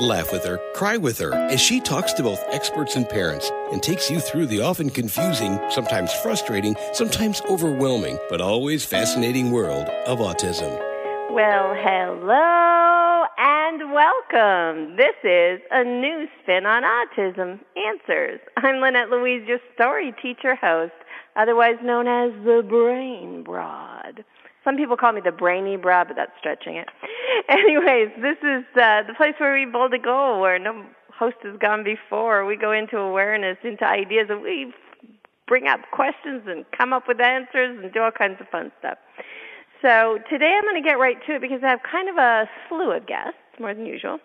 Laugh with her, cry with her, as she talks to both experts and parents and takes you through the often confusing, sometimes frustrating, sometimes overwhelming, but always fascinating world of autism. Well, hello and welcome. This is a new spin on autism answers. I'm Lynette Louise, your story teacher host, otherwise known as the Brain Broad. Some people call me the brainy broad, but that's stretching it. Anyways, this is uh, the place where we build a goal, where no host has gone before. We go into awareness, into ideas, and we bring up questions and come up with answers and do all kinds of fun stuff. So today I'm going to get right to it because I have kind of a slew of guests, more than usual.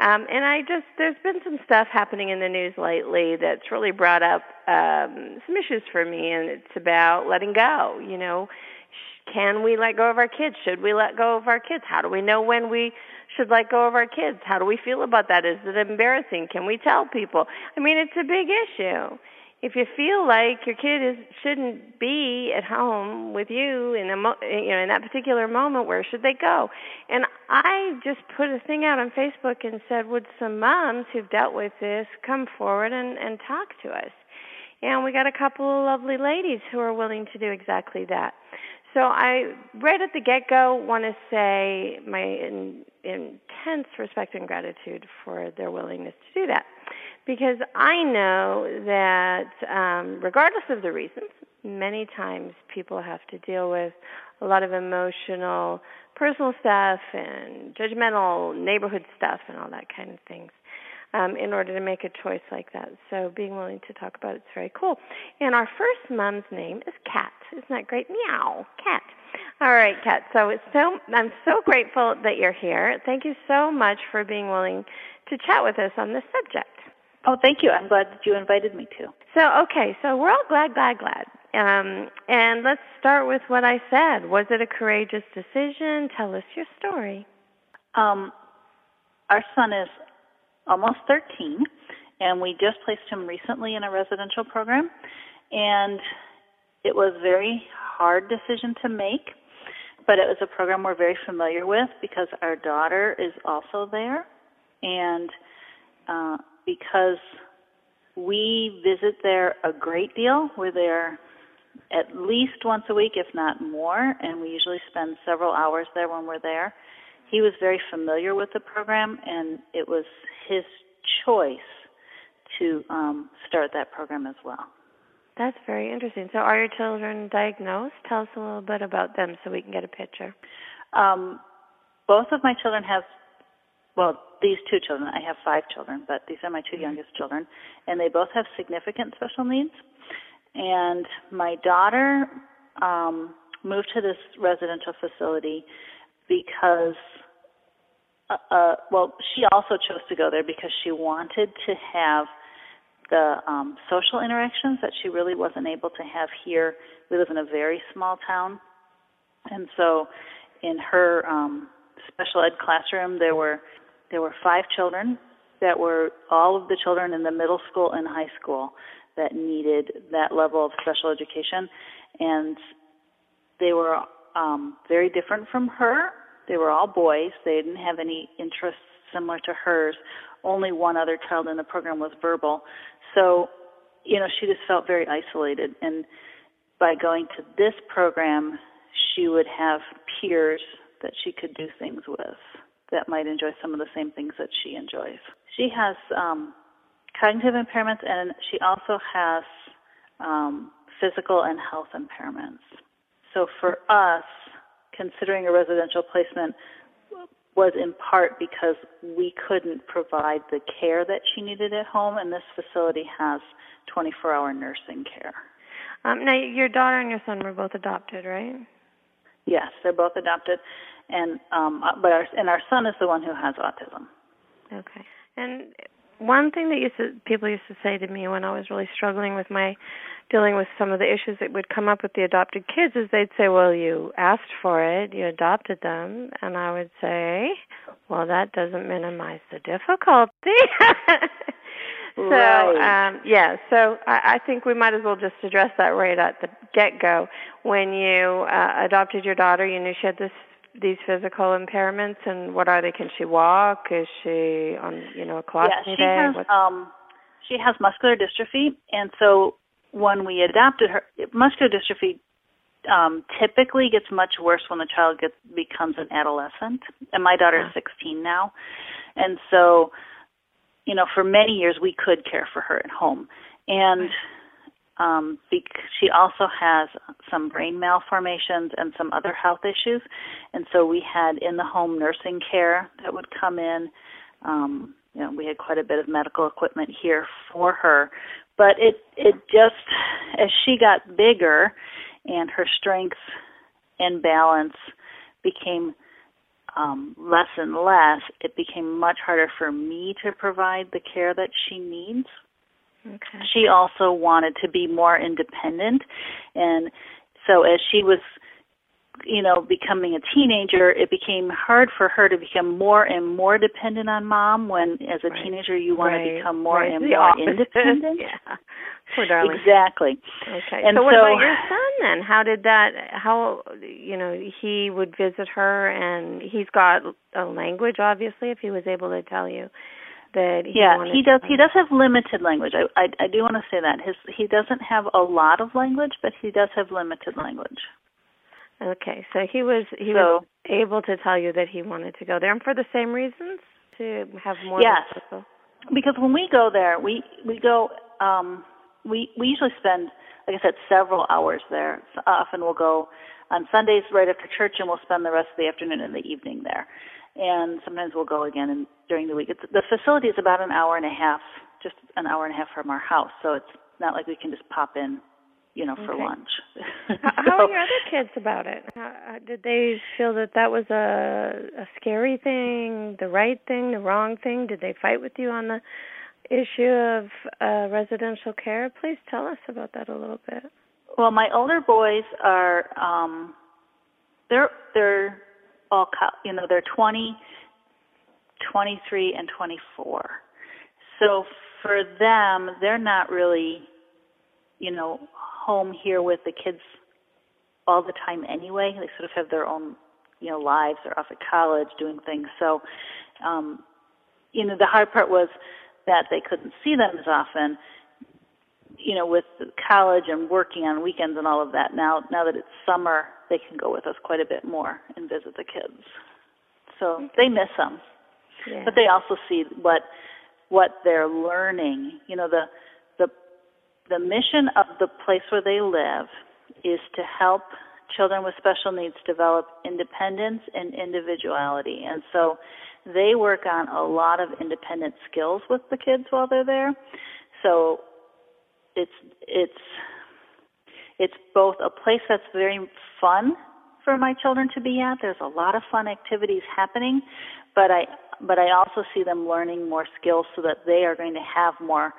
Um, and I just, there's been some stuff happening in the news lately that's really brought up um, some issues for me, and it's about letting go. You know, can we let go of our kids? Should we let go of our kids? How do we know when we should let go of our kids? How do we feel about that? Is it embarrassing? Can we tell people? I mean, it's a big issue. If you feel like your kid is shouldn't be at home with you in a mo- you know in that particular moment, where should they go? And I just put a thing out on Facebook and said, would some moms who've dealt with this come forward and and talk to us? And we got a couple of lovely ladies who are willing to do exactly that. So I, right at the get-go, want to say my in, intense respect and gratitude for their willingness to do that, because I know that um, regardless of the reasons, many times people have to deal with a lot of emotional, personal stuff and judgmental neighborhood stuff and all that kind of things um, in order to make a choice like that. So being willing to talk about it's very cool. And our first mom's name is Kat. Isn't that great? Meow, Kat. All right, Kat. So it's so I'm so grateful that you're here. Thank you so much for being willing to chat with us on this subject. Oh, thank you. I'm glad that you invited me to. So, okay, so we're all glad, glad, glad. Um, and let's start with what I said. Was it a courageous decision? Tell us your story. Um, our son is almost 13, and we just placed him recently in a residential program. And it was a very hard decision to make, but it was a program we're very familiar with because our daughter is also there, and uh, because we visit there a great deal. We're there at least once a week, if not more, and we usually spend several hours there when we're there he was very familiar with the program, and it was his choice to um, start that program as well. That's very interesting. So, are your children diagnosed? Tell us a little bit about them so we can get a picture. Um, both of my children have, well, these two children. I have five children, but these are my 2 mm-hmm. youngest children, and they both have significant special needs. And my daughter um, moved to this residential facility because uh, uh, well, she also chose to go there because she wanted to have the um, social interactions that she really wasn't able to have here. We live in a very small town, and so in her um, special ed classroom, there were there were five children that were all of the children in the middle school and high school that needed that level of special education, and they were um, very different from her they were all boys. They didn't have any interests similar to hers. Only one other child in the program was verbal. So, you know, she just felt very isolated. And by going to this program, she would have peers that she could do things with that might enjoy some of the same things that she enjoys. She has um, cognitive impairments and she also has um, physical and health impairments. So for us, considering a residential placement was in part because we couldn't provide the care that she needed at home, and this facility has 24 hour nursing care. Um, now, your daughter and your son were both adopted, right? Yes, they're both adopted, and um, uh, but our and our son is the one who has autism. Okay, and one thing that used to people used to say to me when I was really struggling with my dealing with some of the issues that would come up with the adopted kids is they'd say, "Well, you asked for it, you adopted them," and I would say, "Well, that doesn't minimize the difficulty." so, Right. um, yeah, so I, I think we might as well just address that right at the get-go. When you uh, adopted your daughter, you knew she had this these physical impairments, and what are they? Can she walk? Is she on, you know, a colostomy yeah, she day? has um she has muscular dystrophy and so when we adopted her muscular dystrophy um typically gets much worse when the child gets becomes an adolescent and my daughter is 16 now and so you know for many years we could care for her at home and um she also has some brain malformations and some other health issues. And so we had in the home nursing care that would come in um you know we had quite a bit of medical equipment here for her. But it it just as she got bigger and her strength and balance became um less and less it became much harder for me to provide the care that she needs okay. she also wanted to be more independent and so as she was you know becoming a teenager it became hard for her to become more and more dependent on mom when as a Right. teenager you want Right, to become more right. and The more opposite. independent yeah. Poor darling. exactly Okay. And so what so- about your son then? How did that how you know, he would visit her and he's got a language obviously if he was able to tell you that he yeah he does he does have limited language. I, I i do want to say that. His he doesn't have a lot of language but he does have limited language. Okay. So he was he so was able to tell you that he wanted to go there and for the same reasons? To have more Yes. because when we go there we we go um we we usually spend like i said several hours there. So often we'll go on sundays right after church and we'll spend the rest of the afternoon and the evening there and sometimes we'll go again and during the week it's the facility is about an hour and a half just an hour and a half from our house so it's not like we can just pop in you know for Okay. lunch How, how are your other kids about it? How- did they feel that that was a a scary thing, the right thing, the wrong thing? Did they fight with you on the issue of uh, residential care? Please tell us about that a little bit. Well, my older boys are um they're they're all you know, they're 20, 23 and 24. So for them, they're not really you know, home here with the kids all the time anyway. They sort of have their own, you know, lives. They're off at college doing things. So um you know, the hard part was that they couldn't see them as often you know, with college and working on weekends and all of that. Now, now that it's summer, they can go with us quite a bit more and visit the kids. So they miss them, Yeah. but they also see what what they're learning. You know, the the the mission of the place where they live is to help children with special needs develop independence and individuality. And so they work on a lot of independent skills with the kids while they're there. So it's it's it's both a place that's very fun for my children to be at. There's a lot of fun activities happening, but I but I also see them learning more skills so that they are going to have more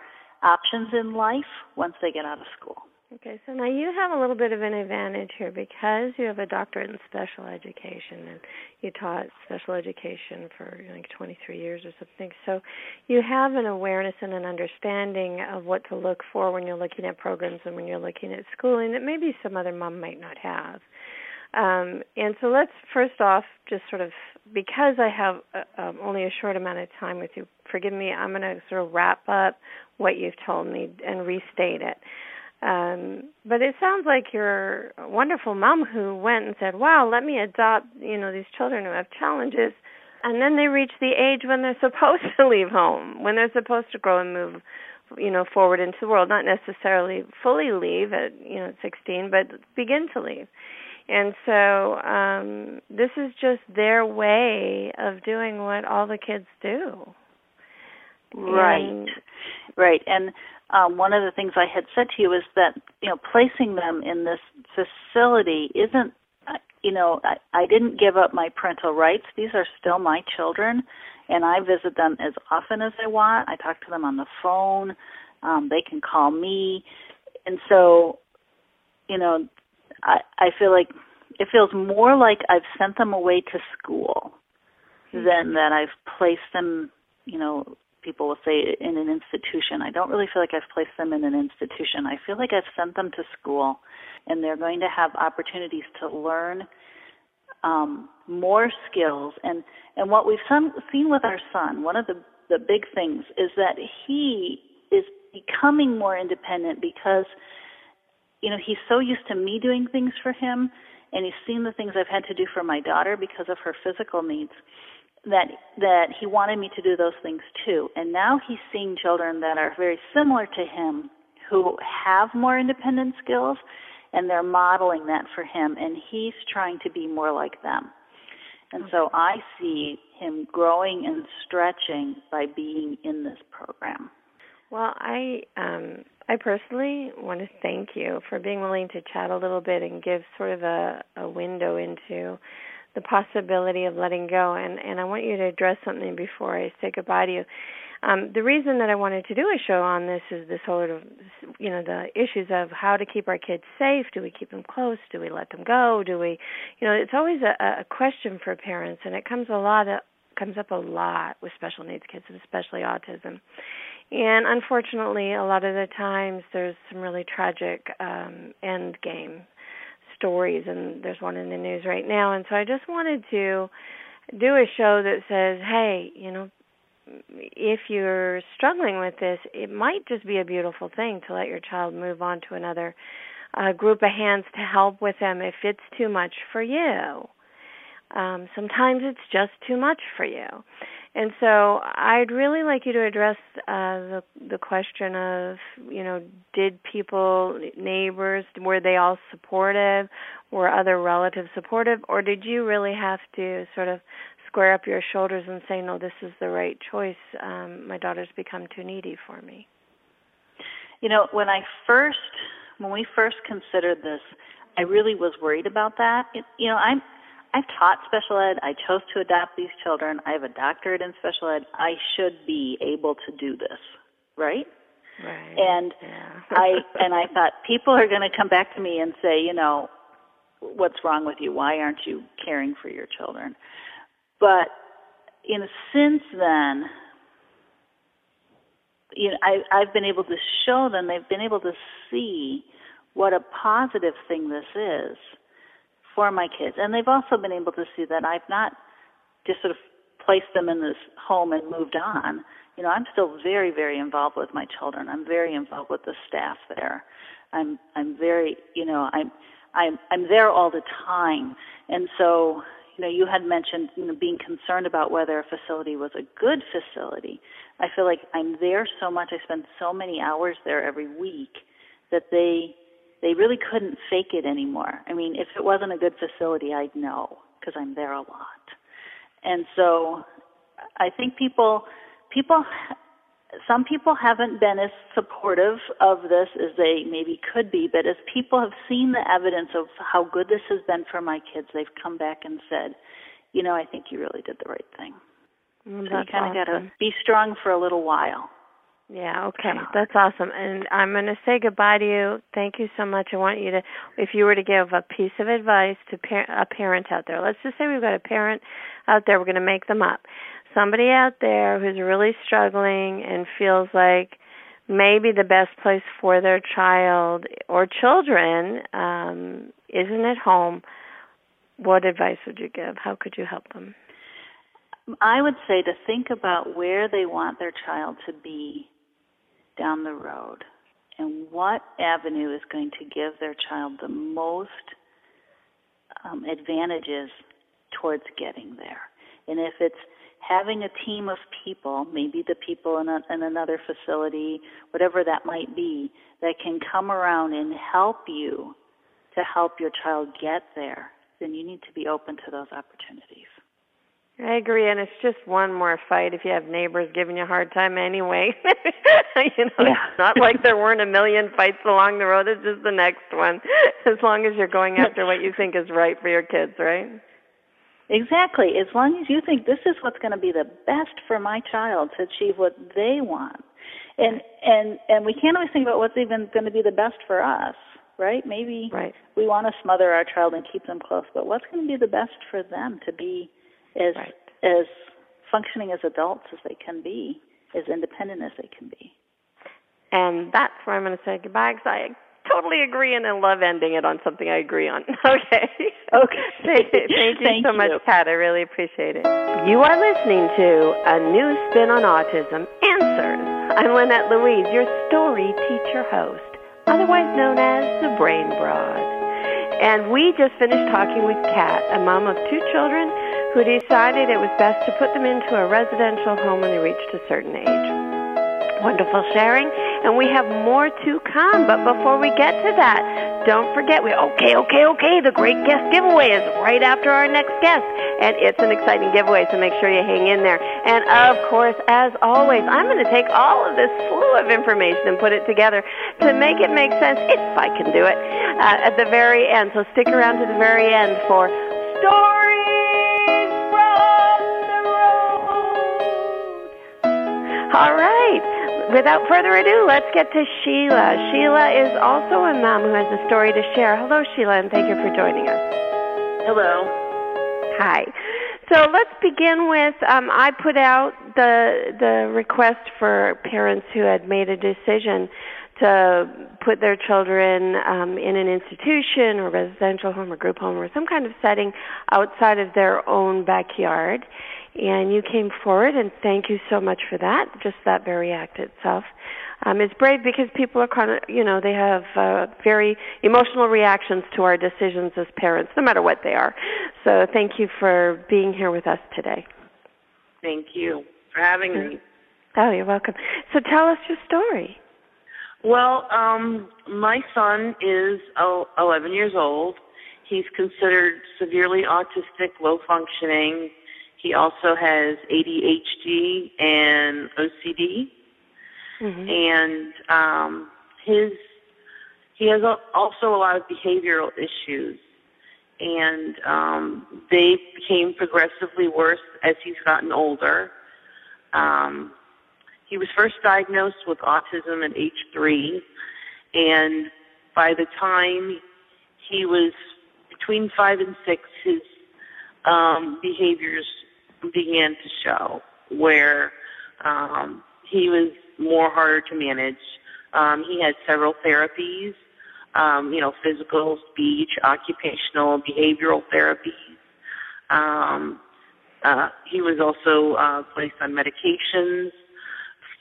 options in life once they get out of school. Okay, so now you have a little bit of an advantage here because you have a doctorate in special education and you taught special education for like 23 years or something. So you have an awareness and an understanding of what to look for when you're looking at programs and when you're looking at schooling that maybe some other mom might not have. Um, and so let's first off just sort of because I have uh, um, only a short amount of time with you. Forgive me. I'm going to sort of wrap up what you've told me and restate it. Um, but it sounds like you're wonderful mom who went and said, "Wow, let me adopt, you know, these children who have challenges." And then they reach the age when they're supposed to leave home, when they're supposed to grow and move, you know, forward into the world. Not necessarily fully leave at, you know, 16, but begin to leave. And so um, this is just their way of doing what all the kids do. Right. And- Right. And um, one of the things I had said to you is that you know placing them in this facility isn't you know I, I didn't give up my parental rights. These are still my children, and I visit them as often as I want. I talk to them on the phone. Um, they can call me, and so, you know, I I feel like it feels more like I've sent them away to school mm-hmm. than that I've placed them, you know, people will say in an institution. I don't really feel like I've placed them in an institution. I feel like I've sent them to school and they're going to have opportunities to learn um, more skills. And, and what we've some, seen with our son, one of the, the big things is that he is becoming more independent because, you know, he's so used to me doing things for him and he's seen the things I've had to do for my daughter because of her physical needs that that he wanted me to do those things too. And now he's seeing children that are very similar to him who have more independent skills and they're modeling that for him and he's trying to be more like them. And so I see him growing and stretching by being in this program. Well, I um I personally want to thank you for being willing to chat a little bit and give sort of a, a window into the possibility of letting go. And, and I want you to address something before I say goodbye to you. Um, the reason that I wanted to do a show on this is sort of, you know, the issues of how to keep our kids safe. Do we keep them close? Do we let them go? Do we, you know, it's always a, a question for parents, and it comes a lot of, comes up a lot with special needs kids, and especially autism. And unfortunately, a lot of the times there's some really tragic um, end game stories, and there's one in the news right now. And so I just wanted to do a show that says, hey, you know, if you're struggling with this, it might just be a beautiful thing to let your child move on to another uh, group of hands to help with them if it's too much for you. Um, sometimes it's just too much for you. And so I'd really like you to address uh, the the question of, you know, did people, neighbors, were they all supportive? Were other relatives supportive, or did you really have to sort of square up your shoulders and say, no, this is the right choice? Um, my daughter's become too needy for me. You know, when I first, when we first considered this, I really was worried about that. It, you know, I'm I've taught special ed. I chose to adopt these children. I have a doctorate in special ed. I should be able to do this, right? Right. And yeah. I and I thought people are going to come back to me and say, you know, what's wrong with you? Why aren't you caring for your children? But you know, since then, you know, I I've been able to show them. They've been able to see what a positive thing this is for my kids. And they've also been able to see that I've not just sort of placed them in this home and moved on. You know, I'm still very, very involved with my children. I'm very involved with the staff there. I'm I'm very, you know, I'm I'm I'm there all the time. And so, you know, you had mentioned you know, being concerned about whether a facility was a good facility. I feel like I'm there so much. I spend so many hours there every week that they they really couldn't fake it anymore. I mean, if it wasn't a good facility, I'd know because I'm there a lot. And so I think people people some people haven't been as supportive of this as they maybe could be, but as people have seen the evidence of how good this has been for my kids, they've come back and said, you know, I think you really did the right thing. Well, so you kind of awesome. got to be strong for a little while. Yeah, okay. That's awesome. And I'm going to say goodbye to you. Thank you so much. I want you to, if you were to give a piece of advice to par- a parent out there, let's just say we've got a parent out there, we're going to make them up. Somebody out there who's really struggling and feels like maybe the best place for their child or children um, isn't at home. What advice would you give? How could you help them? I would say to think about where they want their child to be down the road and what avenue is going to give their child the most um, advantages towards getting there. And if it's having a team of people, maybe the people in, a, in another facility, whatever that might be, that can come around and help you to help your child get there, then you need to be open to those opportunities. I agree, and it's just one more fight if you have neighbors giving you a hard time anyway. you know, yeah. it's not like there weren't a million fights along the road. It's just the next one, as long as you're going after what you think is right for your kids, right? Exactly. As long as you think this is what's going to be the best for my child to achieve what they want. And and and we can't always think about what's even going to be the best for us, right? Maybe right. we want to smother our child and keep them close, but what's going to be the best for them to be as right. as functioning as adults as they can be, as independent as they can be. And that's where I'm going to say goodbye because I totally agree and I love ending it on something I agree on. Okay. Okay. thank, thank you thank so you. much, Pat. I really appreciate it. You are listening to A New Spin on Autism Answers. I'm Lynette Louise, your story teacher host, otherwise known as the Brain Broad. And we just finished talking with Kat, a mom of two children who decided it was best to put them into a residential home when they reached a certain age. Wonderful sharing, and we have more to come. But before we get to that, don't forget we okay, okay, okay. The great guest giveaway is right after our next guest, and it's an exciting giveaway. So make sure you hang in there. And of course, as always, I'm going to take all of this slew of information and put it together to make it make sense, if I can do it, uh, at the very end. So stick around to the very end for stories All right without further ado, let's get to Sheila. Sheila is also a mom who has a story to share. Hello, Sheila, and thank you for joining us. Hello. Hi. So let's begin with um, I put out the the request for parents who had made a decision to put their children um, in an institution or residential home or group home or some kind of setting outside of their own backyard and you came forward, and thank you so much for that. Just that very act itself. Um, it's brave because people are kind of, you know, they have uh, very emotional reactions to our decisions as parents, no matter what they are. So thank you for being here with us today. Thank you for having me. Oh, you're welcome. So tell us your story. Well, um, my son is 11 years old. He's considered severely autistic, low functioning, he also has ADHD and OCD, mm-hmm. and um, his he has also a lot of behavioral issues, and um, they became progressively worse as he's gotten older. Um, he was first diagnosed with autism at age three, and by the time he was between five and six, his um, behaviors began to show where um, he was more harder to manage. Um, he had several therapies, um, you know, physical, speech, occupational, behavioral therapies. Um, uh, he was also uh, placed on medications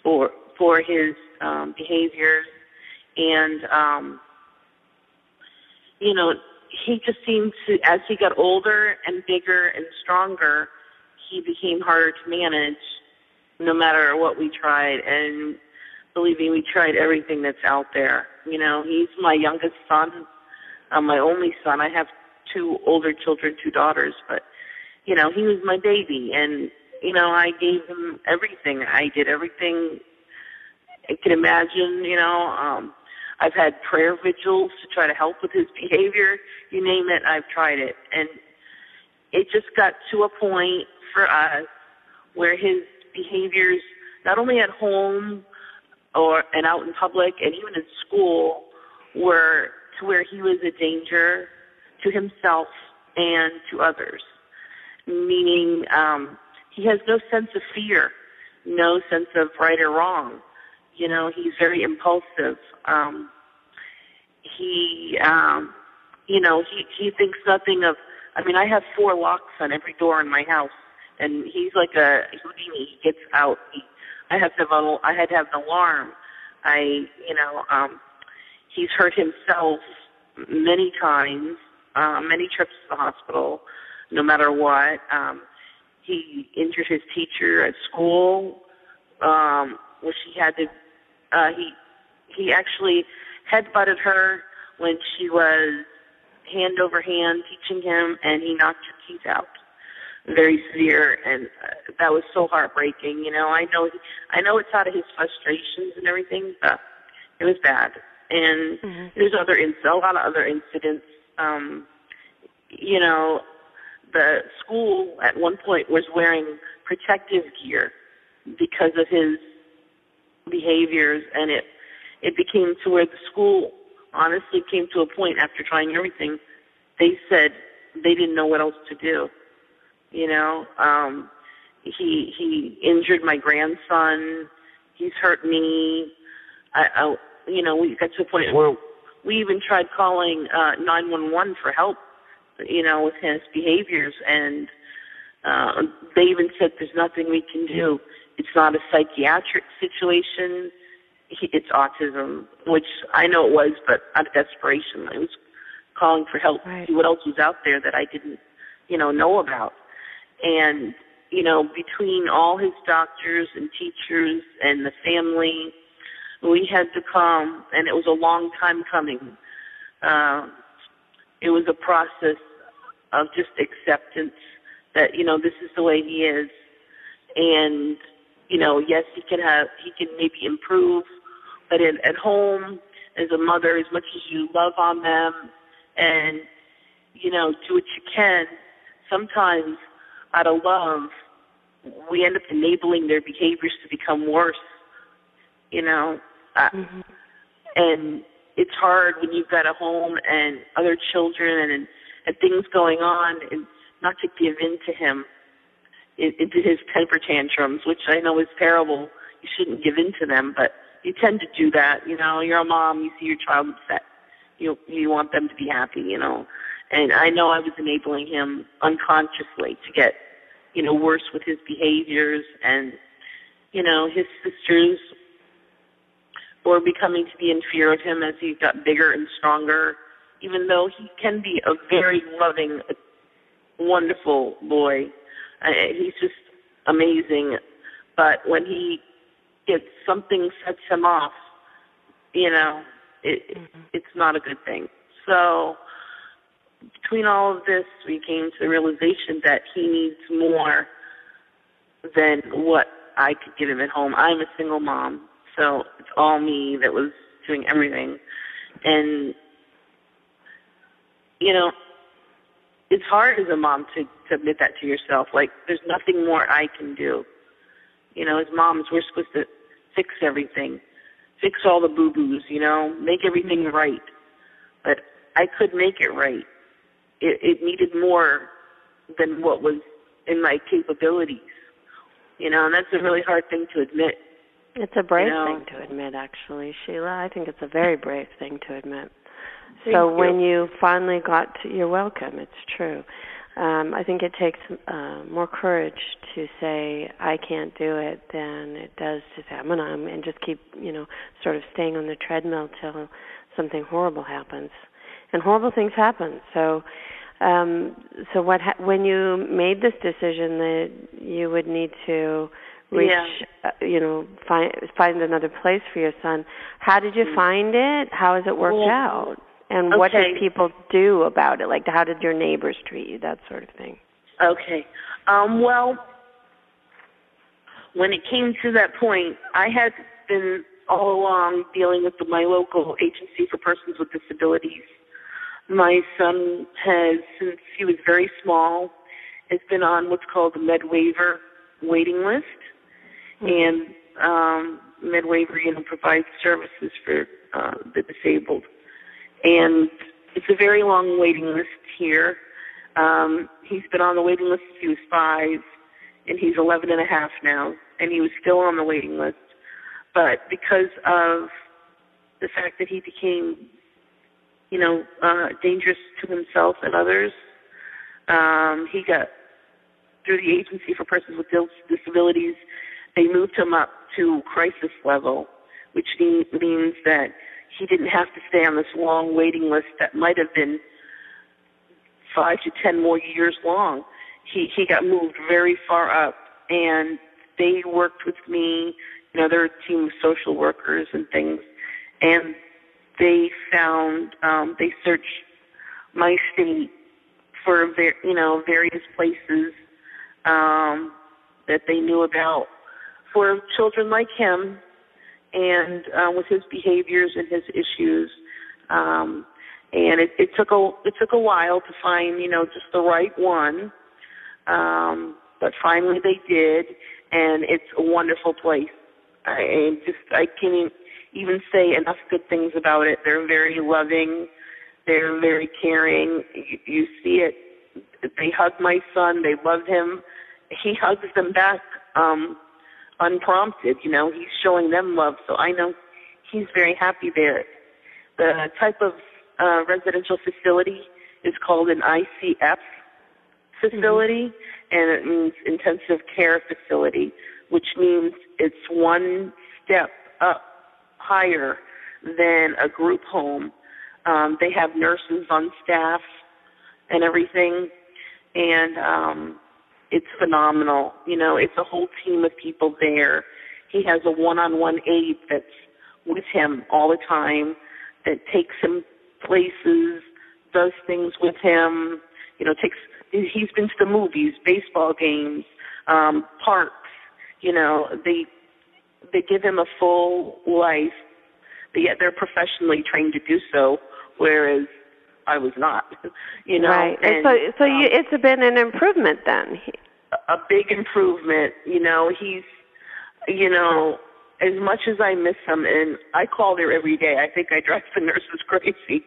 for for his um, behaviors, and um, you know, he just seemed to, as he got older and bigger and stronger, he became harder to manage no matter what we tried. And believe me we tried everything that's out there. You know he's my youngest son. Uh, my only son. I have two older children two daughters but you know he was my baby. And you know i gave him everything. I did everything i could imagine you know. Um i've had prayer vigils to try to help with his behavior. You name it i've tried it. And it just got to a point for us where his behaviors, not only at home or and out in public and even in school, were to where he was a danger to himself and to others. Meaning, um, he has no sense of fear, no sense of right or wrong. You know, he's very impulsive. Um, he, um, you know, he he thinks nothing of. I mean, I have four locks on every door in my house and he's like a Houdini. He gets out. He, I have to I had to have an alarm. I, you know, um, he's hurt himself many times, uh, many trips to the hospital, no matter what. Um, he injured his teacher at school, um, which he had to. Uh, he he actually headbutted her when she was hand over hand teaching him, and he knocked her teeth out very severe, and uh, that was so heartbreaking. You know, I know I know it's out of his frustrations and everything, but it was bad. And mm-hmm. there's other a lot of other incidents. Um, you know, the school at one point was wearing protective gear because of his behaviors, and it it became to where the school honestly came to a point after trying everything. They said they didn't know what else to do. You know, um, he he injured my grandson. He's hurt me. I, I you know we got to a point where we even tried calling uh 911 for help. You know, with his behaviors, and uh, they even said there's nothing we can do. It's not a psychiatric situation. He, it's autism, which I know it was, but out of desperation, I was calling for help right. see what else was out there that I didn't, you know, know about. And you know, between all his doctors and teachers and the family, we had to come, and it was a long time coming. Uh, it was a process of just acceptance that you know this is the way he is, and you know, yes, he can have he can maybe improve, but in, at home as a mother, as much as you love on them, and you know, do what you can. Sometimes out of love, we end up enabling their behaviors to become worse. You know, uh, mm-hmm. and it's hard when you've got a home and other children and and things going on, and not to give in to him, into his temper tantrums, which I know is terrible. You shouldn't give in to them, but you tend to do that. You know, you're a mom, you see your child upset, you you want them to be happy. You know, and I know I was enabling him unconsciously to get you know, worse with his behaviors and, you know, his sisters were becoming to be in fear of him as he got bigger and stronger, even though he can be a very loving, wonderful boy. Uh, he's just amazing. But when he gets something sets him off, you know, it, mm-hmm. it's not a good thing. So, between all of this, we came to the realization that he needs more than what I could give him at home. I'm a single mom, so it's all me that was doing everything. And, you know, it's hard as a mom to, to admit that to yourself. Like, there's nothing more I can do. You know, as moms, we're supposed to fix everything, fix all the boo boos, you know, make everything right. But I could make it right it, it needed more than what was in my capabilities. You know, and that's a really hard thing to admit. It's a brave you know? thing to admit, actually, Sheila. I think it's a very brave thing to admit. Thank so you. when you finally got to, you're welcome. It's true. Um, I think it takes uh, more courage to say I can't do it than it does to say I'm gonna I'm, and just keep you know sort of staying on the treadmill till something horrible happens and horrible things happen. So, um, so what ha- when you made this decision that you would need to reach, yeah. uh, you know, find find another place for your son, how did you mm-hmm. find it? How has it worked well, out? And okay. what did people do about it? Like, how did your neighbors treat you? That sort of thing. Okay. Um, well, when it came to that point, I had been all along dealing with the, my local agency for persons with disabilities my son has, since he was very small, has been on what's called the med waiver waiting list, mm-hmm. and um, med waiver you know, provides services for uh, the disabled, and it's a very long waiting list here. Um, he's been on the waiting list since he was five, and he's 11 and a half now, and he was still on the waiting list. But because of the fact that he became you know, uh, dangerous to himself and others. Um, he got through the Agency for Persons with Disabilities. They moved him up to crisis level, which means that he didn't have to stay on this long waiting list that might have been five to ten more years long. He he got moved very far up, and they worked with me. You know, they're a team of social workers and things, and they found um, they searched my state for ver- you know various places um, that they knew about for children like him and uh, with his behaviors and his issues. Um, and it, it took a it took a while to find you know just the right one. Um, but finally they did, and it's a wonderful place. I I just I can't even say enough good things about it. They're very loving. They're very caring. You, you see it. They hug my son. They love him. He hugs them back um, unprompted. You know, he's showing them love. So I know he's very happy there. The type of uh, residential facility is called an ICF facility, mm-hmm. and it means intensive care facility, which means it's one step up higher than a group home. Um, they have nurses on staff and everything, and um, it's phenomenal. You know, it's a whole team of people there. He has a one-on-one aide that's with him all the time, that takes him places, does things with him. You know, takes. He's been to the movies, baseball games, um, parks. You know, they they give him a full life, but yet they're professionally trained to do so, whereas I was not. You know, right. And, and so so um, you, it's been an improvement then. A big improvement. You know, he's you know as much as I miss him, and I call there every day. I think I drive the nurses crazy,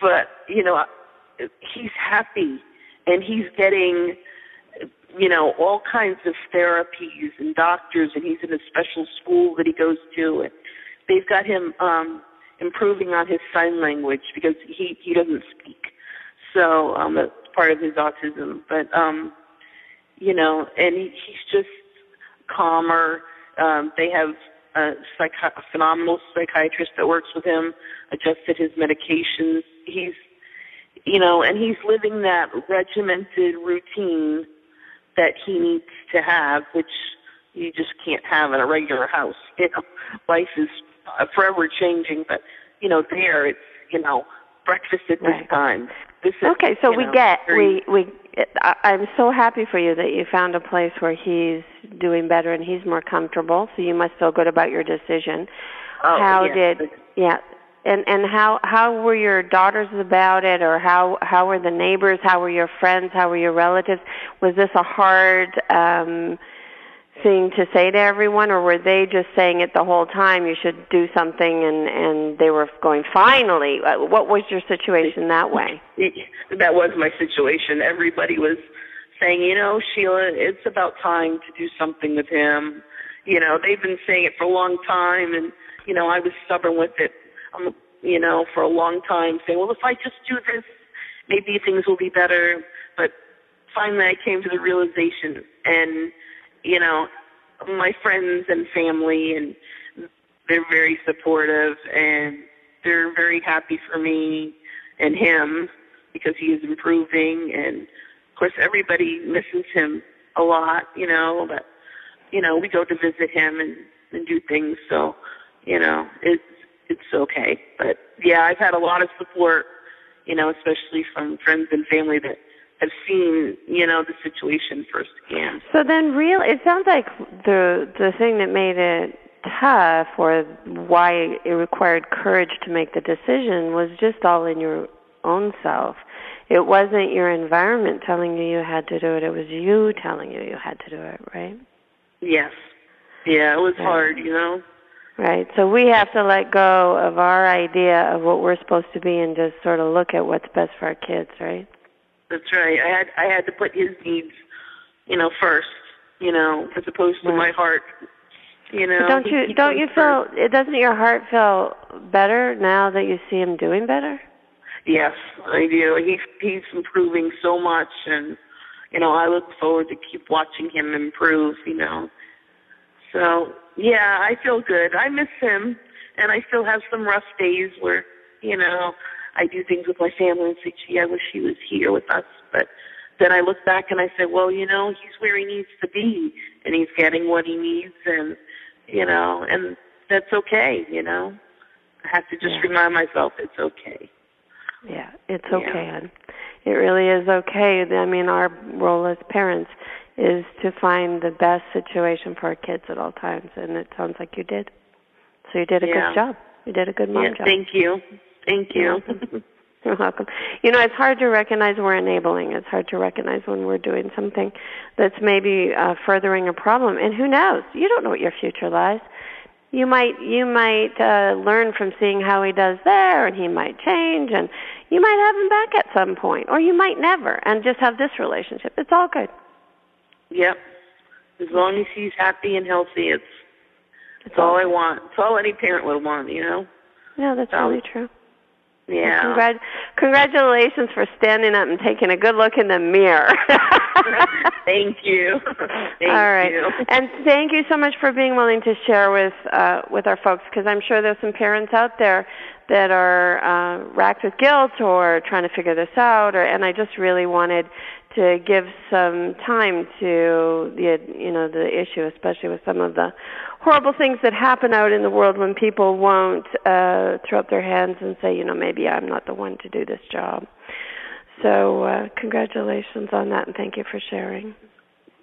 but you know, he's happy, and he's getting you know, all kinds of therapies and doctors, and he's in a special school that he goes to, and they've got him um, improving on his sign language because he he doesn't speak, so um, that's part of his autism. But um, you know, and he, he's just calmer. Um, they have a, psychi- a phenomenal psychiatrist that works with him, adjusted his medications. He's you know, and he's living that regimented routine that he needs to have, which you just can't have in a regular house. You know, life is uh, forever changing, but you know, there it's you know breakfast at this right. time. This is, okay, so we know, get very, we we. I, I'm so happy for you that you found a place where he's doing better and he's more comfortable. So you must feel good about your decision. Oh, how did yeah and and how how were your daughters about it or how how were the neighbors how were your friends how were your relatives was this a hard um thing to say to everyone or were they just saying it the whole time you should do something and and they were going finally. Uh, what was your situation that way? That was my situation. Everybody was saying you know Sheila it's about time to do something with him. You know they've been saying it for a long time and you know I was stubborn with it um, you know, for a long time saying, well, if I just do this, maybe things will be better. But finally I came to the realization and, you know, my friends and family and they're very supportive and they're very happy for me and him because he is improving and of course everybody misses him a lot, you know, but you know, we go to visit him and, and do things so, you know, it's it's okay. But yeah, I've had a lot of support, you know, especially from friends and family that have seen, you know, the situation firsthand. So then real it sounds like the the thing that made it tough or why it required courage to make the decision was just all in your own self. It wasn't your environment telling you you had to do it, it was you telling you you had to do it, right? Yes. Yeah, it was right. hard, you know. Right. So we have to let go of our idea of what we're supposed to be and just sort of look at what's best for our kids, right? That's right. I had I had to put his needs, you know, first, you know, as opposed to right. my heart. You know. But don't you he, don't you feel first. doesn't your heart feel better now that you see him doing better? Yes, I do. He's he's improving so much and you know, I look forward to keep watching him improve, you know. So yeah, I feel good. I miss him, and I still have some rough days where, you know, I do things with my family and say, gee, I wish he was here with us. But then I look back and I say, well, you know, he's where he needs to be, and he's getting what he needs, and, you know, and that's okay, you know. I have to just yeah. remind myself it's okay. Yeah, it's okay. Yeah. It really is okay. I mean, our role as parents is to find the best situation for our kids at all times, and it sounds like you did. So you did a yeah. good job. You did a good mom yeah, job. Thank you. Thank you. You're welcome. You know, it's hard to recognize we're enabling. It's hard to recognize when we're doing something that's maybe uh, furthering a problem. And who knows? You don't know what your future lies. You might you might uh, learn from seeing how he does there, and he might change, and you might have him back at some point, or you might never, and just have this relationship. It's all good. Yep. As long as he's happy and healthy, it's it's all I want. It's all any parent would want, you know. Yeah, that's So- really true. Yeah. Congrat- congratulations for standing up and taking a good look in the mirror. Thank you. Thank All right, you. and thank you so much for being willing to share with uh, with our folks because I'm sure there's some parents out there that are uh, racked with guilt or trying to figure this out, or and I just really wanted to give some time to the you know the issue, especially with some of the horrible things that happen out in the world when people won't uh, throw up their hands and say, you know, maybe I'm not the one to do this job. So uh, congratulations on that, and thank you for sharing.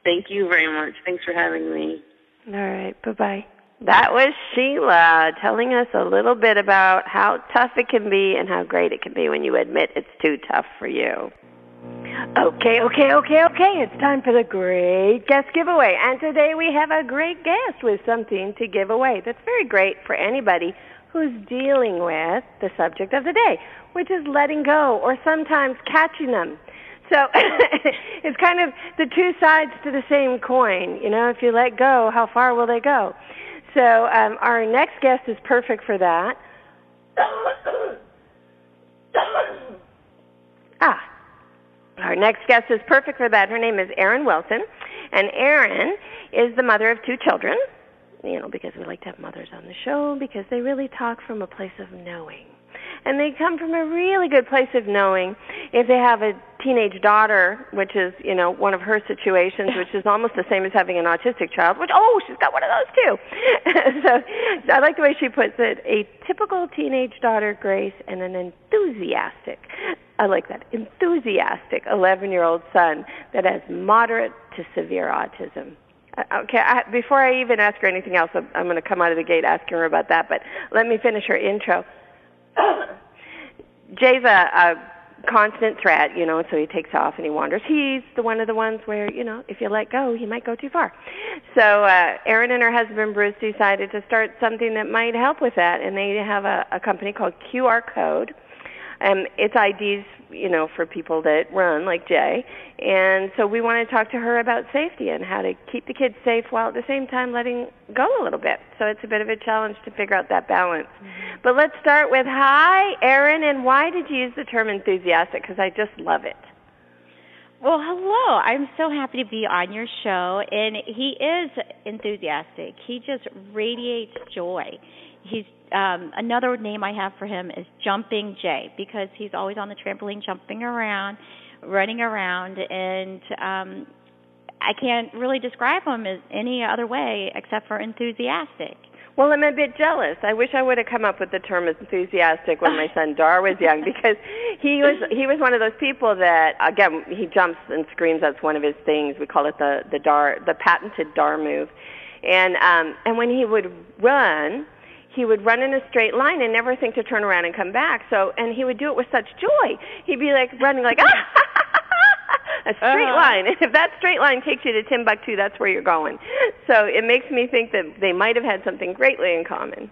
Thank you very much. Thanks for having me. All right, bye bye. That was Sheila telling us a little bit about how tough it can be and how great it can be when you admit it's too tough for you. Okay, okay, okay, okay. It's time for the great guest giveaway. And today we have a great guest with something to give away that's very great for anybody who's dealing with the subject of the day, which is letting go or sometimes catching them. So it's kind of the two sides to the same coin. You know, if you let go, how far will they go? So um, our next guest is perfect for that. ah, our next guest is perfect for that. Her name is Erin Wilson, and Erin is the mother of two children. You know, because we like to have mothers on the show because they really talk from a place of knowing. And they come from a really good place of knowing if they have a teenage daughter, which is, you know, one of her situations, which is almost the same as having an autistic child, which, oh, she's got one of those too. so I like the way she puts it a typical teenage daughter, Grace, and an enthusiastic, I like that, enthusiastic 11 year old son that has moderate to severe autism. Uh, Okay, I, before I even ask her anything else, I'm, I'm going to come out of the gate asking her about that, but let me finish her intro. Jay's a, a constant threat, you know, so he takes off and he wanders. He's the one of the ones where, you know, if you let go, he might go too far. So uh, Erin and her husband Bruce decided to start something that might help with that, and they have a, a company called QR Code. Um, it's IDs, you know, for people that run, like Jay. And so we want to talk to her about safety and how to keep the kids safe while at the same time letting go a little bit. So it's a bit of a challenge to figure out that balance. But let's start with hi, Erin, and why did you use the term enthusiastic? Because I just love it. Well, hello. I'm so happy to be on your show. And he is enthusiastic. He just radiates joy. He's um another name I have for him is Jumping Jay because he's always on the trampoline jumping around, running around and um I can't really describe him as any other way except for enthusiastic. Well, I'm a bit jealous. I wish I would have come up with the term enthusiastic when my son Dar was young because he was he was one of those people that again he jumps and screams. That's one of his things. We call it the the Dar the patented Dar move, and um, and when he would run, he would run in a straight line and never think to turn around and come back. So and he would do it with such joy. He'd be like running like ah. a straight Uh-huh. line. And if that straight line takes you to Timbuktu, that's where you're going. So it makes me think that they might have had something greatly in common.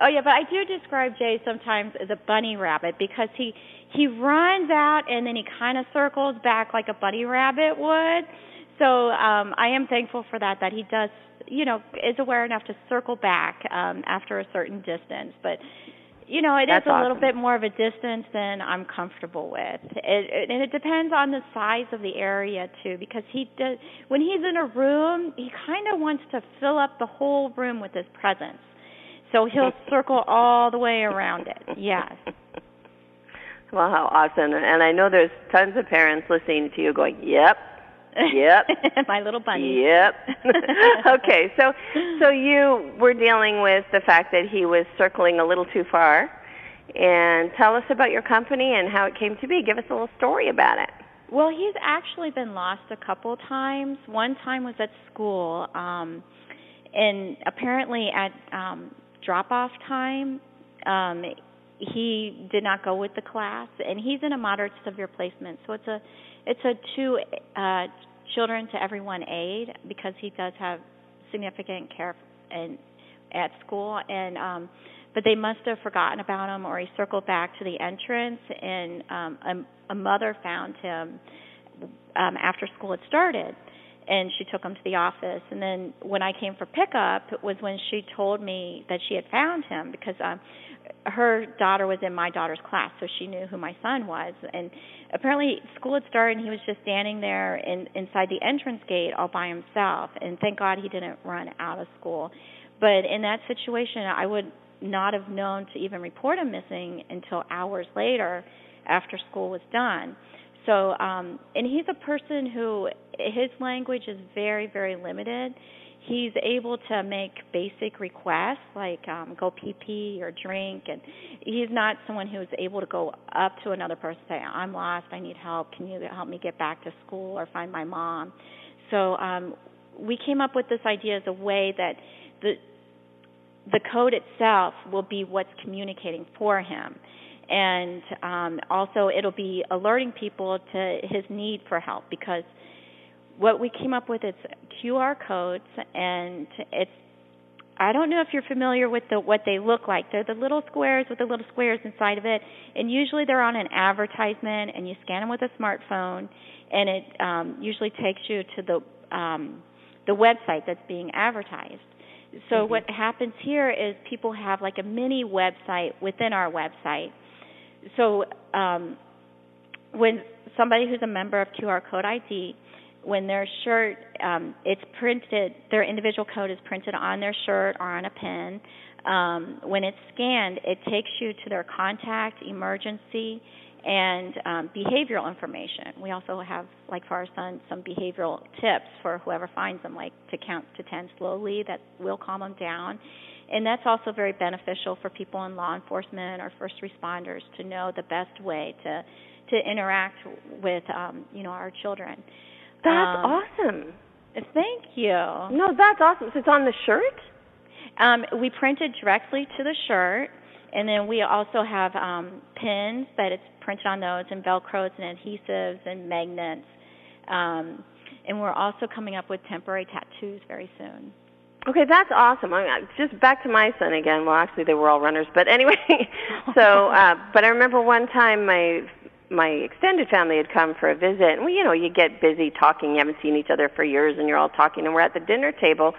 Oh yeah, but I do describe Jay sometimes as a bunny rabbit because he he runs out and then he kind of circles back like a bunny rabbit would. So um I am thankful for that that he does, you know, is aware enough to circle back um after a certain distance, but you know, it is That's a little bit more of a distance than I'm comfortable with. It, it, and it depends on the size of the area too, because he does. When he's in a room, he kind of wants to fill up the whole room with his presence. So he'll circle all the way around it. Yes. Well, how awesome. And I know there's tons of parents listening to you going, yep, Yep. My little bunny. Yep. okay, so so you were dealing with the fact that he was circling a little too far, and tell us about your company and how it came to be. Give us a little story about it. Well, he's actually been lost a couple times. One time was at school, um, and apparently at um, drop-off time, um, he did not go with the class, and he's in a moderate severe placement. So it's a it's a two uh, children to everyone aid because he does have significant care and at school. And um but they must have forgotten about him or he circled back to the entrance and um a, a mother found him um after school had started and she took him to the office. And then when I came for pickup was when she told me that she had found him because um her daughter was in my daughter's class so she knew who my son was. And apparently school had started and he was just standing there in inside the entrance gate all by himself. And thank god he didn't run out of school. But in that situation i would not have known to even report him missing until hours later after school was done. So um and he's a person who his language is very very limited he's able to make basic requests like um go pee pee or drink and he's not someone who's able to go up to another person and say i'm lost i need help can you help me get back to school or find my mom? So um we came up with this idea as a way that the the code itself will be what's communicating for him. And um also it'll be alerting people to his need for help because what we came up with is QR codes, and it's I don't know if you're familiar with the what they look like. They're the little squares with the little squares inside of it, and usually they're on an advertisement, and you scan them with a smartphone, and it um, usually takes you to the um, the website that's being advertised. So mm-hmm. what happens here is people have like a mini website within our website. So um, when somebody who's a member of QR Code ID when their shirt um, it's printed, their individual code is printed on their shirt or on a pin. Um, when it's scanned, it takes you to their contact, emergency, and um, behavioral information. We also have, like for our son, some behavioral tips for whoever finds them, like to count to 10 slowly, that will calm them down. And that's also very beneficial for people in law enforcement or first responders to know the best way to to interact with um, you know our children. That's um, awesome. Thank you. No, that's awesome. So it's on the shirt? Um, we printed directly to the shirt, and then we also have um, pins that it's printed on those, and Velcros and adhesives and magnets. Um, and we're also coming up with temporary tattoos very soon. Okay, that's awesome. I mean, just back to my son again. Well, actually, they were all runners, but anyway. so, uh, but I remember one time my my extended family had come for a visit and we you know you get busy talking. You haven't seen each other for years and you're all talking and we're at the dinner table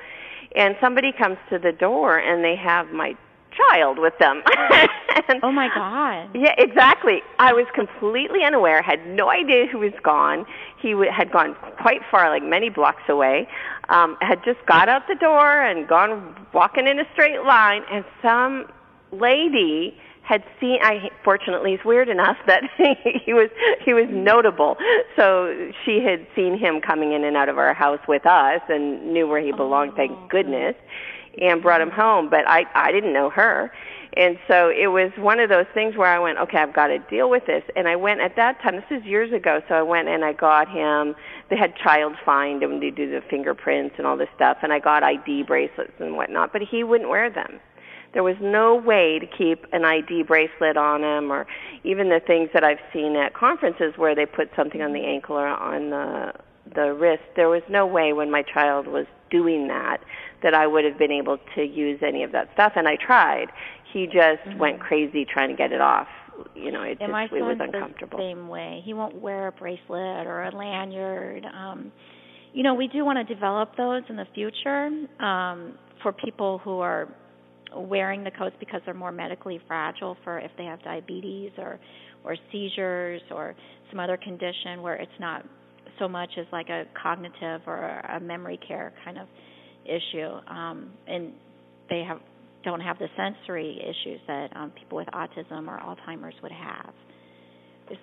and somebody comes to the door and they have my child with them. And, oh my god. Yeah exactly. I was completely unaware had no idea who was gone. He w- had gone quite far like many blocks away um had just got out the door and gone walking in a straight line and some lady had seen I fortunately is weird enough that he was he was notable. So she had seen him coming in and out of our house with us and knew where he belonged, oh, thank goodness, and brought him home, but I I didn't know her. And so it was one of those things where I went, okay, I've got to deal with this. And I went at that time, this is years ago, so I went and I got him, they had child find and they do the fingerprints and all this stuff, and I got ID bracelets and whatnot, but he wouldn't wear them. There was no way to keep an ID bracelet on him, or even the things that I've seen at conferences where they put something on the ankle or on the the wrist. There was no way when my child was doing that that I would have been able to use any of that stuff, and I tried. He just mm-hmm. went crazy trying to get it off. You know, it and just it was uncomfortable. The same way. He won't wear a bracelet or a lanyard. Um, you know, we do want to develop those in the future um, for people who are wearing the coats because they're more medically fragile for if they have diabetes or or seizures or some other condition where it's not so much as like a cognitive or a memory care kind of issue. Um and they have don't have the sensory issues that um people with autism or Alzheimer's would have.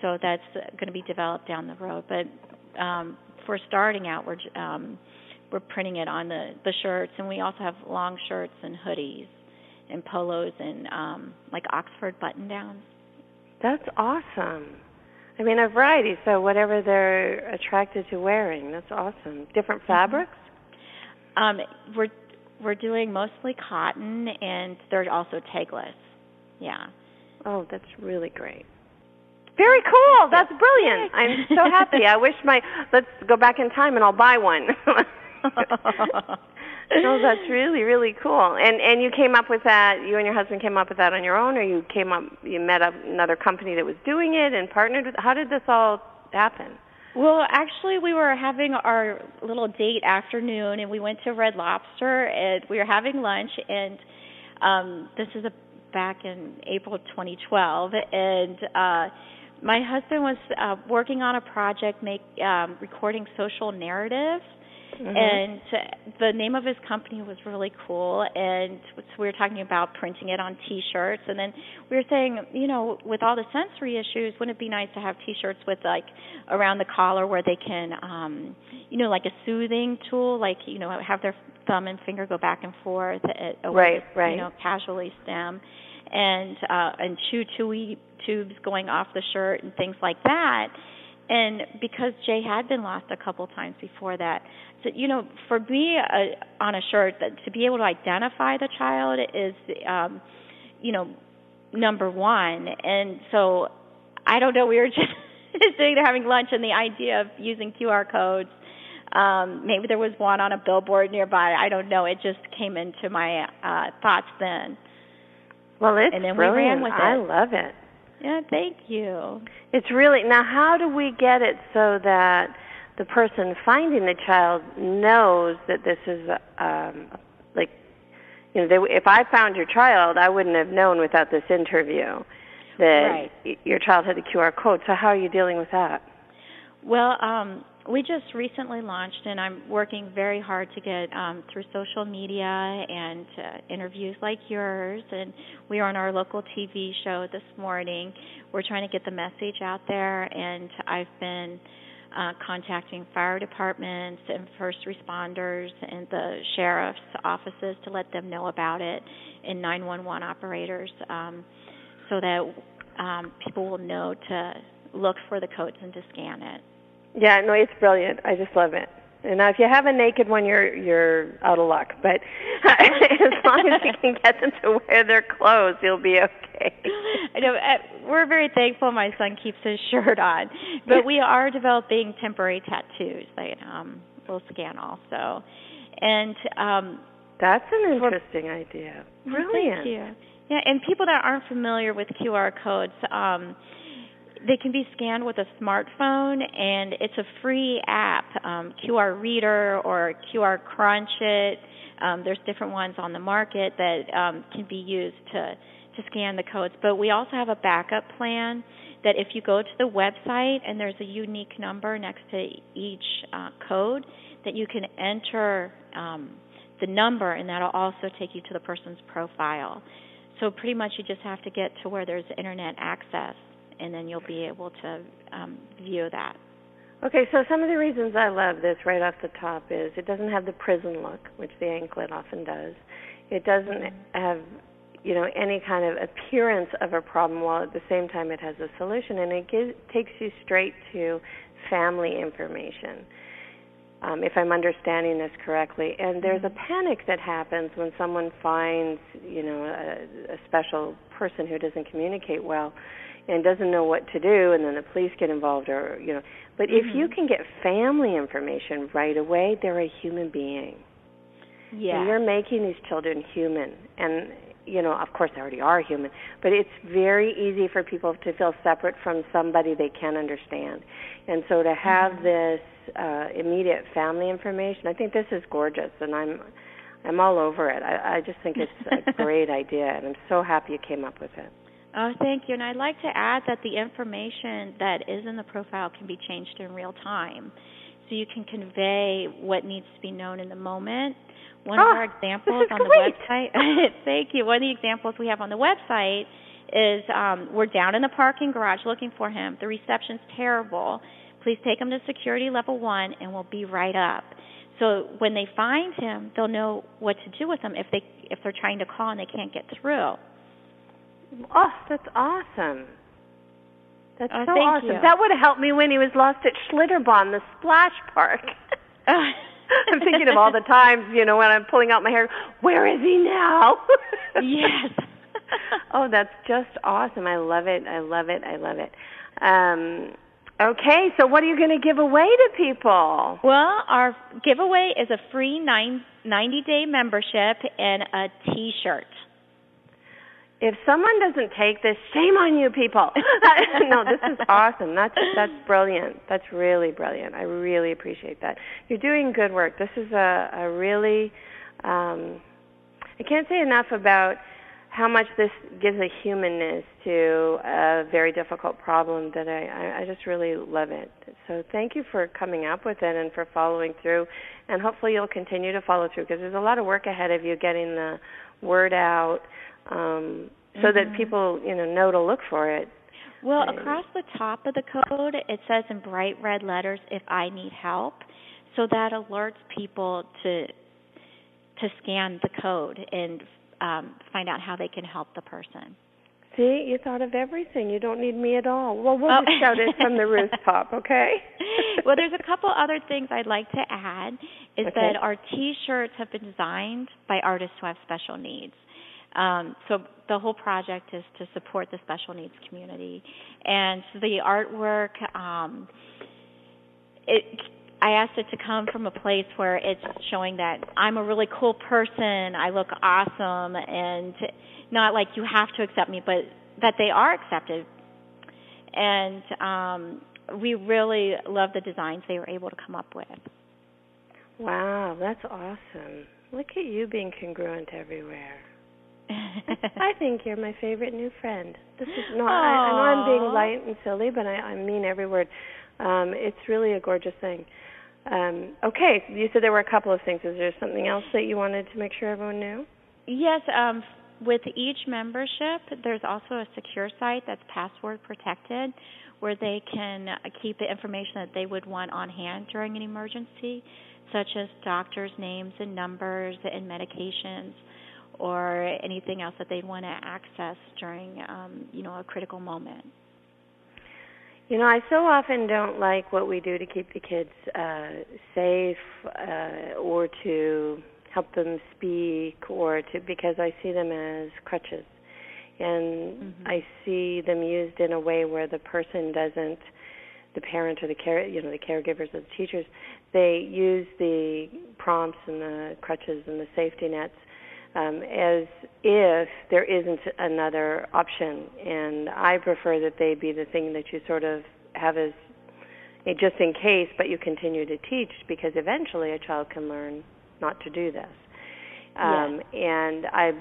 So that's going to be developed down the road. But um for starting out we're um we're printing it on the the shirts. And we also have long shirts and hoodies and polos and um like Oxford button downs. That's awesome. I mean, a variety, so whatever they're attracted to wearing. That's awesome. Different mm-hmm. fabrics? Um we're we're doing mostly cotton and they're also tagless. Yeah. Oh, that's really great. Very cool. That's brilliant. I'm so happy. I wish my let's go back in time and I'll buy one. no, that's really really cool. And and you came up with that. You and your husband came up with that on your own, or you came up. You met up another company that was doing it and partnered with. How did this all happen? Well, actually, we were having our little date afternoon, and we went to Red Lobster, and we were having lunch, and um, this is a, back in April 2012, and uh, my husband was uh, working on a project, make um, recording social narratives Mm-hmm. And the name of his company was really cool. And so we were talking about printing it on T-shirts. And then we were saying, you know, with all the sensory issues, wouldn't it be nice to have T-shirts with like around the collar where they can, um, you know, like a soothing tool, like you know, have their thumb and finger go back and forth, at, uh, right, right, you know, casually stem, and uh, and chew chewy tubes going off the shirt and things like that and because Jay had been lost a couple times before that, so you know, for me uh, on a shirt that to be able to identify the child is, um, you know, number one. And so I don't know. We were just sitting there having lunch, and the idea of using QR codes. Um, maybe there was one on a billboard nearby. I don't know. It just came into my uh, thoughts then. Well, it's and then brilliant. we ran with it. I love it. Yeah, thank you. It's really now. How do we get it so that the person finding the child knows that this is um, like you know, they, if I found your child, I wouldn't have known without this interview that right. your child had the QR code. So how are you dealing with that? Well, um, we just recently launched, and I'm working very hard to get um, through social media and uh, interviews like yours. And we are on our local TV show this morning. We're trying to get the message out there, and I've been uh, contacting fire departments and first responders and the sheriff's offices to let them know about it, and 911 operators, um, so that um, people will know to look for the codes and to scan it. Yeah, no, it's brilliant. I just love it. And now, if you have a naked one, you're you're out of luck. But as long as you can get them to wear their clothes, you'll be okay. I know uh, we're very thankful. My son keeps his shirt on, but we are developing temporary tattoos that um, will scan also. And um, that's an interesting idea. Brilliant. Thank you. Yeah, and people that aren't familiar with QR codes. Um, they can be scanned with a smartphone, and it's a free app, um, QR Reader or QR Crunch It. Um, there's different ones on the market that um, can be used to to scan the codes. But we also have a backup plan that if you go to the website and there's a unique number next to each uh, code, that you can enter um, the number, and that'll also take you to the person's profile. So pretty much you just have to get to where there's internet access and then you'll be able to um, view that. Okay, so some of the reasons I love this right off the top is it doesn't have the prison look, which the anklet often does. It doesn't have, you know, any kind of appearance of a problem, while at the same time it has a solution, and it gives, takes you straight to family information. Um, if I'm understanding this correctly, and there's a mm-hmm. panic that happens when someone finds, you know, a, a special person who doesn't communicate well and doesn't know what to do and then the police get involved or you know. But mm-hmm. if you can get family information right away they're a human being. Yeah and you're making these children human. And you know of course they already are human. But it's very easy for people to feel separate from somebody they can't understand. And so to have mm-hmm. this uh immediate family information i think this is gorgeous and i'm i'm all over it. I i just think it's a great idea and i'm so happy you came up with it Oh, thank you. And I'd like to add that the information that is in the profile can be changed in real time. So you can convey what needs to be known in the moment. One oh, of our examples on great. the website, thank you. One of the examples we have on the website is um, we're down in the parking garage looking for him. The reception's terrible. Please take him to security level one and we'll be right up. So when they find him, they'll know what to do with him if they if they're trying to call and they can't get through. Oh, that's awesome. That's oh, so awesome. You. That would have helped me when he was lost at Schlitterbahn, the splash park. I'm thinking of all the times, you know, when I'm pulling out my hair, where is he now? yes. oh, that's just awesome. I love it. I love it. I love it. Um, okay, so what are you going to give away to people? Well, our giveaway is a free nine, 90 day membership and a t shirt. If someone doesn't take this, shame on you people. no, this is awesome. That's that's brilliant. That's really brilliant. I really appreciate that. You're doing good work. This is a, a really um, I can't say enough about how much this gives a humanness to a very difficult problem that I, I, I just really love it. So thank you for coming up with it and for following through. And hopefully you'll continue to follow through because there's a lot of work ahead of you getting the word out um, so mm-hmm. that people, you know, know to look for it. Well, across the top of the code, it says in bright red letters, if I need help. So that alerts people to to scan the code and um, find out how they can help the person. See, you thought of everything. You don't need me at all. Well, we'll oh. just shout it from the rooftop, okay? well, there's a couple other things I'd like to add. Is okay. that our T-shirts have been designed by artists who have special needs. Um, so the whole project is to support the special needs community, and the artwork. Um, it I asked it to come from a place where it's showing that I'm a really cool person, I look awesome, and not like you have to accept me, but that they are accepted. And um, we really love the designs they were able to come up with. Wow, that's awesome. Look at you being congruent everywhere. I think you're my favorite new friend. This is no, I, I know I'm being light and silly, but I, I mean every word. Um, it's really a gorgeous thing. Um, okay, you said there were a couple of things. Is there something else that you wanted to make sure everyone knew? Yes. Um, with each membership, there's also a secure site that's password protected where they can keep the information that they would want on hand during an emergency, such as doctors' names and numbers and medications or anything else that they'd want to access during um, you know a critical moment. You know, I so often don't like what we do to keep the kids uh, safe uh, or to help them speak or to because I see them as crutches. And mm-hmm. I see them used in a way where the person doesn't the parent or the care you know the caregivers or the teachers they use the prompts and the crutches and the safety nets um, as if there isn't another option. And I prefer that they be the thing that you sort of have as just in case, but you continue to teach because eventually a child can learn not to do this. Um, yes. And I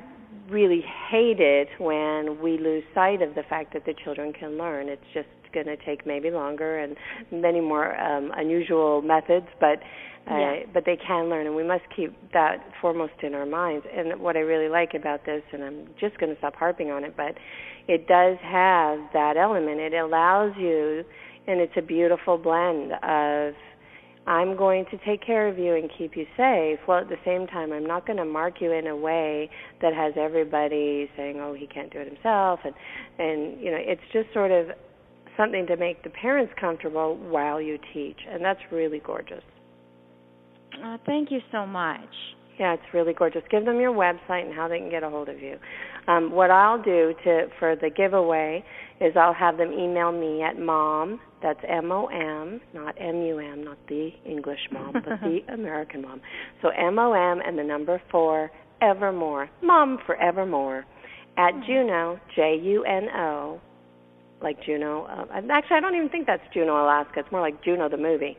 really hate it when we lose sight of the fact that the children can learn. It's just going to take maybe longer and many more um, unusual methods, but uh, yeah. but they can learn, and we must keep that foremost in our minds. And what I really like about this, and I'm just going to stop harping on it, but it does have that element. It allows you, and it's a beautiful blend of I'm going to take care of you and keep you safe. Well, at the same time, I'm not going to mark you in a way that has everybody saying, "Oh, he can't do it himself," and and you know, it's just sort of something to make the parents comfortable while you teach, and that's really gorgeous. Oh, thank you so much. Yeah, it's really gorgeous. Give them your website and how they can get a hold of you. Um, what I'll do to for the giveaway is I'll have them email me at mom. That's M O M, not M U M, not the English mom, but the American mom. So M O M and the number four Evermore, mom forevermore, at Juno J U N O like Juneau. Uh, actually, I don't even think that's Juneau, Alaska. It's more like Juno the movie.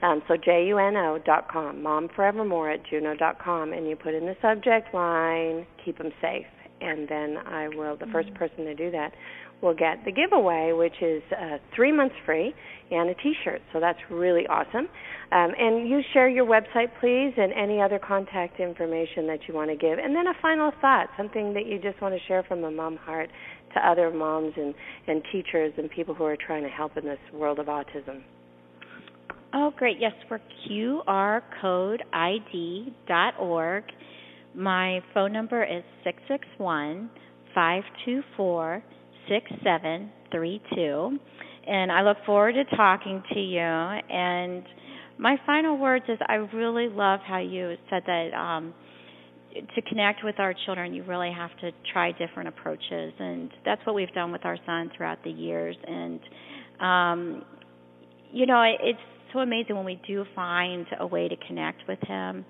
Um, so J-U-N-O dot com, Mom Forevermore at Juno dot com, and you put in the subject line, keep them safe, and then I will. The 1st mm-hmm. person to do that will get the giveaway, which is uh, three months free and a T-shirt. So that's really awesome. Um, and you share your website, please, and any other contact information that you want to give. And then a final thought, something that you just want to share from a mom heart to other moms and, and teachers and people who are trying to help in this world of autism. Oh, great. Yes, we're qrcodeid.org. My phone number is 661 524 6732. And I look forward to talking to you. And my final words is I really love how you said that um, to connect with our children, you really have to try different approaches, and that's what we've done with our son throughout the years. And um, you know, it's so amazing when we do find a way to connect with him,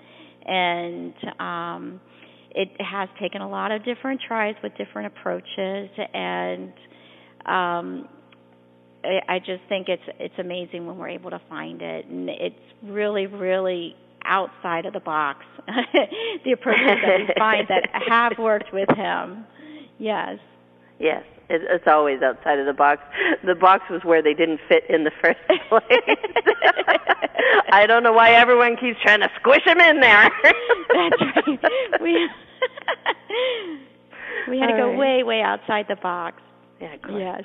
and um, it has taken a lot of different tries with different approaches, and um, I, just think it's it's amazing when we're able to find it, and it's really, really outside of the box. the approaches that we find that have worked with him. Yes. Yes, it, it's always outside of the box. The box was where they didn't fit in the first place. I don't know why everyone keeps trying to squish them in there. That's right. We we had to go right. way, way outside the box. Yeah. Yes.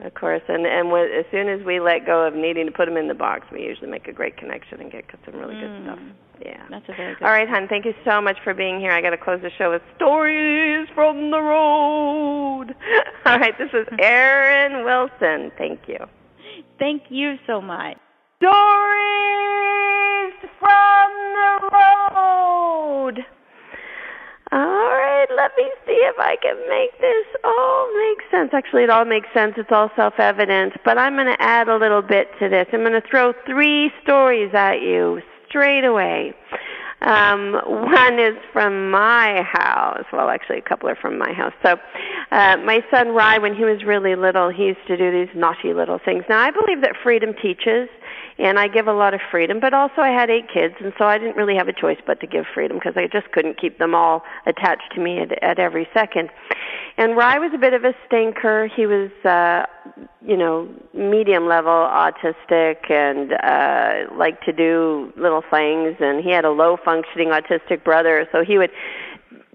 Of course, and and when, as soon as we let go of needing to put them in the box, we usually make a great connection and get some really good Mm. stuff. Yeah. That's a very good. All right, hon. Thank you so much for being here. I got to close the show with stories from the road. All right, this is Erin Wilson. Thank you. Thank you so much. Stories from the road. All right, let me see if I can make this all make sense. Actually, it all makes sense. It's all self-evident, but I'm going to add a little bit to this. I'm going to throw three stories at you straight away. Um, one is from my house. Well, actually, a couple are from my house. So, uh, my son Rye, when he was really little, he used to do these naughty little things. Now, I believe that freedom teaches, and I give a lot of freedom, but also I had eight kids, and so I didn't really have a choice but to give freedom because I just couldn't keep them all attached to me at, at every second. And Rye was a bit of a stinker. He was, uh, you know, medium level autistic and uh, liked to do little things. And he had a low functioning autistic brother, so he would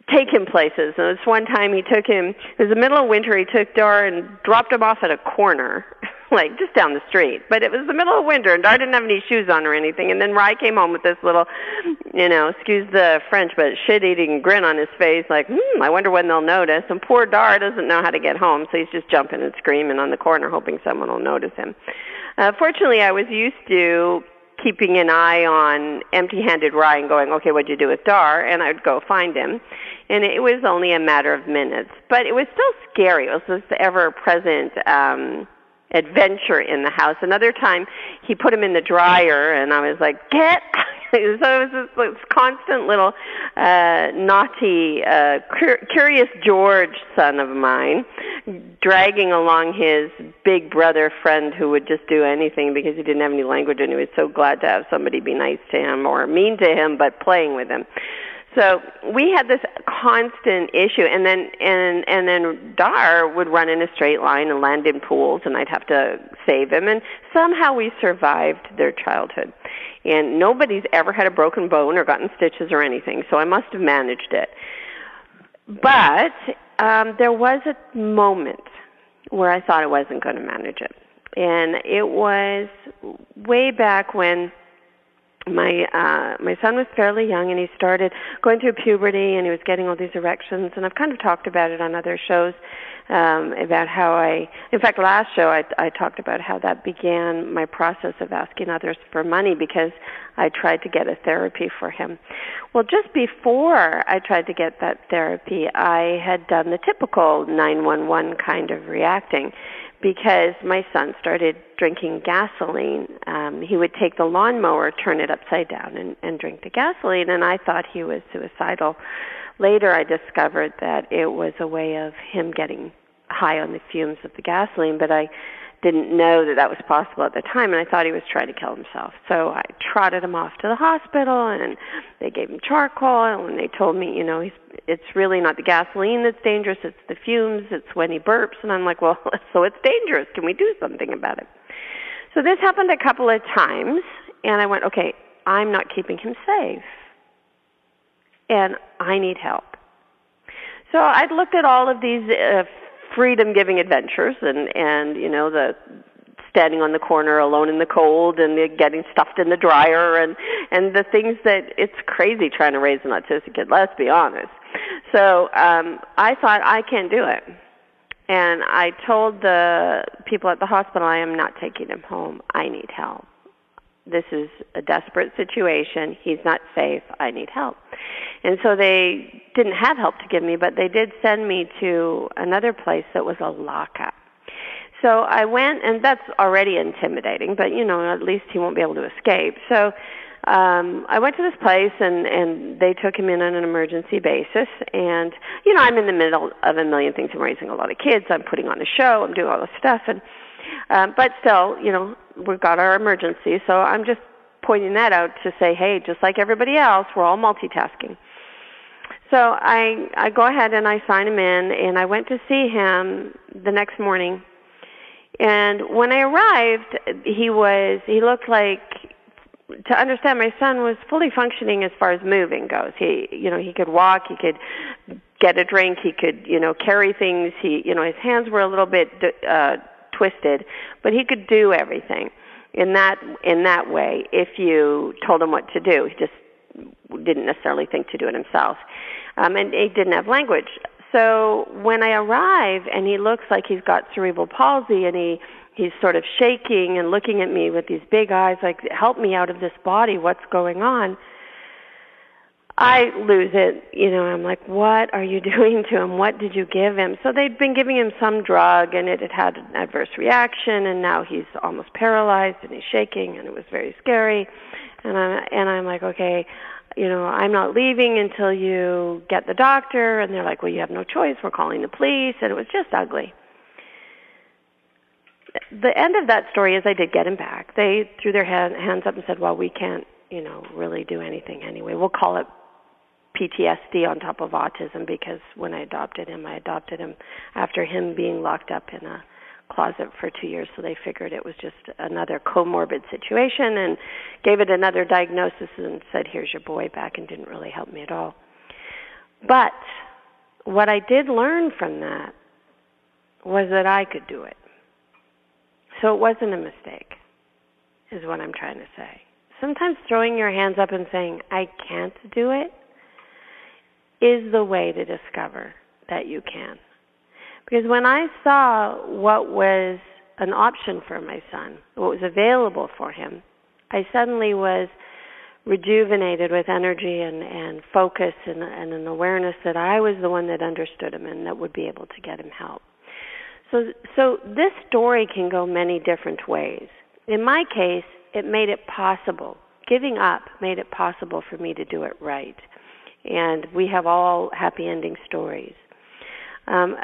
take him places. And this one time he took him, it was the middle of winter, he took Dar and dropped him off at a corner, like just down the street. But it was the middle of winter and Dar didn't have any shoes on or anything. And then Rye came home with this little, you know, excuse the French, but shit eating grin on his face, like, hmm, I wonder when they'll notice. And poor Dar doesn't know how to get home, so he's just jumping and screaming on the corner, hoping someone will notice him. Uh, fortunately, I was used to keeping an eye on empty-handed Rye and going, okay, what'd you do with Dar? And I'd go find him. And it was only a matter of minutes. But it was still scary. It was this ever-present um, adventure in the house. Another time, he put him in the dryer, and I was like, get so it was this, constant little uh naughty uh cur- curious george son of mine dragging along his big brother friend who would just do anything because he didn't have any language and he was so glad to have somebody be nice to him or mean to him but playing with him so we had this constant issue and then and and then Dar would run in a straight line and land in pools and I'd have to save him and somehow we survived their childhood. And nobody's ever had a broken bone or gotten stitches or anything, so I must have managed it. But um there was a moment where I thought I wasn't going to manage it. And it was way back when my uh my son was fairly young and he started going through puberty and he was getting all these erections and I've kind of talked about it on other shows um about how I in fact last show I I talked about how that began my process of asking others for money because I tried to get a therapy for him. Well, just before I tried to get that therapy, I had done the typical 911 kind of reacting because my son started drinking gasoline. Um, he would take the lawnmower, turn it upside down, and, and drink the gasoline, and I thought he was suicidal. Later, I discovered that it was a way of him getting high on the fumes of the gasoline, but I didn't know that that was possible at the time, and I thought he was trying to kill himself. So I trotted him off to the hospital, and they gave him charcoal, and they told me, you know, he's it's really not the gasoline that's dangerous, it's the fumes, it's when he burps. And I'm like, well, so it's dangerous. Can we do something about it? So this happened a couple of times, and I went, okay, I'm not keeping him safe, and I need help. So I'd looked at all of these uh, freedom-giving adventures, and and you know the standing on the corner alone in the cold and the getting stuffed in the dryer and and the things that it's crazy trying to raise an autistic kid let's be honest. So um i thought i can't do it. And i told the people at the hospital i am not taking him home. I need help this is a desperate situation. He's not safe. I need help. And so they didn't have help to give me, but they did send me to another place that was a lockup. So I went, and that's already intimidating, but you know, at least he won't be able to escape. So um I went to this place and and they took him in on an emergency basis. And you know I'm in the middle of a million things. I'm raising a lot of kids. I'm putting on a show. I'm doing all this stuff. And um but still you know we've got our emergency so I'm just pointing that out to say hey just like everybody else we're all multitasking. So I I go ahead and I sign him in and I went to see him the next morning. And when I arrived he was he looked like to understand my son was fully functioning as far as moving goes. He you know he could walk he could get a drink he could you know carry things he you know his hands were a little bit uh twisted but he could do everything in that in that way if you told him what to do. He just didn't necessarily think to do it himself. Um and he didn't have language. So when i arrive and he looks like he's got cerebral palsy and he he's sort of shaking and looking at me with these big eyes like help me out of this body. What's going on i lose it you know i'm like what are you doing to him? What did you give him? So they'd been giving him some drug and it had had an adverse reaction and now he's almost paralyzed and he's shaking and it was very scary. And I'm, and i'm like okay you know i'm not leaving until you get the doctor. And they're like well you have no choice. We're calling the police. And it was just ugly. The end of that story is I did get him back. They threw their hand, hands up and said, "Well, we can't, you know, really do anything anyway. We'll call it PTSD on top of autism because when I adopted him, I adopted him after him being locked up in a closet for 2 years, so they figured it was just another comorbid situation and gave it another diagnosis and said, "Here's your boy back," and didn't really help me at all. But what I did learn from that was that I could do it so it wasn't a mistake, is what I'm trying to say. Sometimes throwing your hands up and saying, I can't do it, is the way to discover that you can. Because when I saw what was an option for my son, what was available for him, I suddenly was rejuvenated with energy and, and focus and, and an awareness that I was the one that understood him and that would be able to get him help. So, so this story can go many different ways. In my case, it made it possible. Giving up made it possible for me to do it right. And we have all happy ending stories. Um,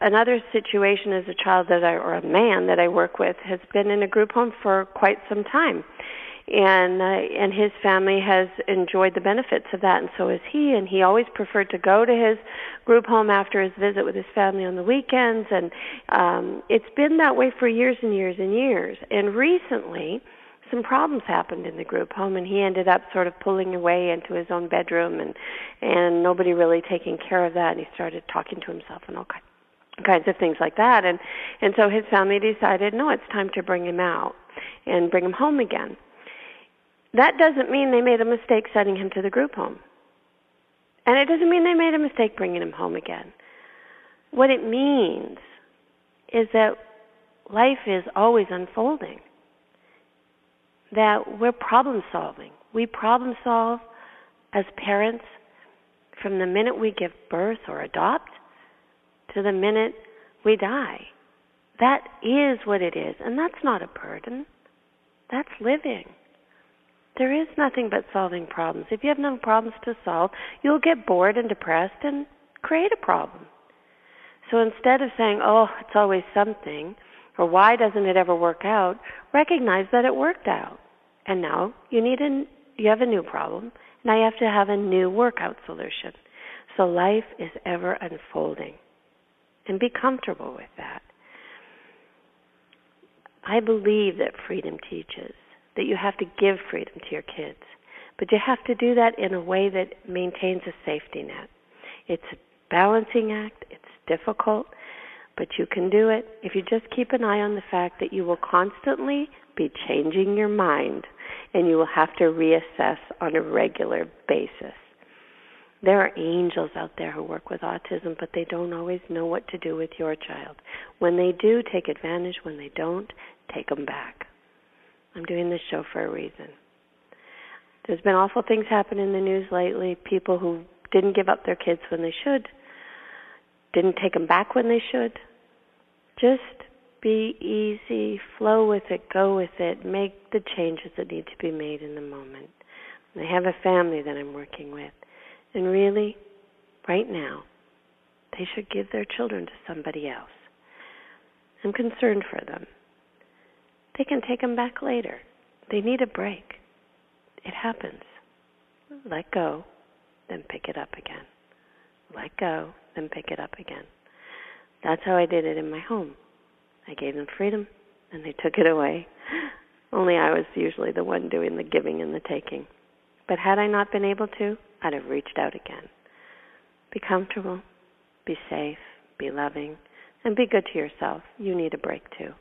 another situation is a child that I, or a man that I work with has been in a group home for quite some time and uh, and his family has enjoyed the benefits of that and so has he and he always preferred to go to his group home after his visit with his family on the weekends and um it's been that way for years and years and years and recently some problems happened in the group home and he ended up sort of pulling away into his own bedroom and and nobody really taking care of that and he started talking to himself and all kinds of things like that and and so his family decided no it's time to bring him out and bring him home again that doesn't mean they made a mistake sending him to the group home. And it doesn't mean they made a mistake bringing him home again. What it means is that life is always unfolding, that we're problem solving. We problem solve as parents from the minute we give birth or adopt to the minute we die. That is what it is, and that's not a burden. That's living. There is nothing but solving problems. If you have no problems to solve, you'll get bored and depressed and create a problem. So instead of saying, oh, it's always something, or why doesn't it ever work out, recognize that it worked out. And now you need a, you have a new problem. Now you have to have a new workout solution. So life is ever unfolding. And be comfortable with that. I believe that freedom teaches that you have to give freedom to your kids. But you have to do that in a way that maintains a safety net. It's a balancing act, it's difficult, but you can do it if you just keep an eye on the fact that you will constantly be changing your mind and you will have to reassess on a regular basis. There are angels out there who work with autism, but they don't always know what to do with your child. When they do, take advantage. When they don't, take them back. I'm doing this show for a reason. There's been awful things happen in the news lately. People who didn't give up their kids when they should, didn't take them back when they should. Just be easy, flow with it, go with it, make the changes that need to be made in the moment. I have a family that I'm working with, and really, right now, they should give their children to somebody else. I'm concerned for them. They can take them back later. They need a break. It happens. Let go, then pick it up again. Let go, then pick it up again. That's how I did it in my home. I gave them freedom, and they took it away. Only I was usually the one doing the giving and the taking. But had I not been able to, I'd have reached out again. Be comfortable, be safe, be loving, and be good to yourself. You need a break too.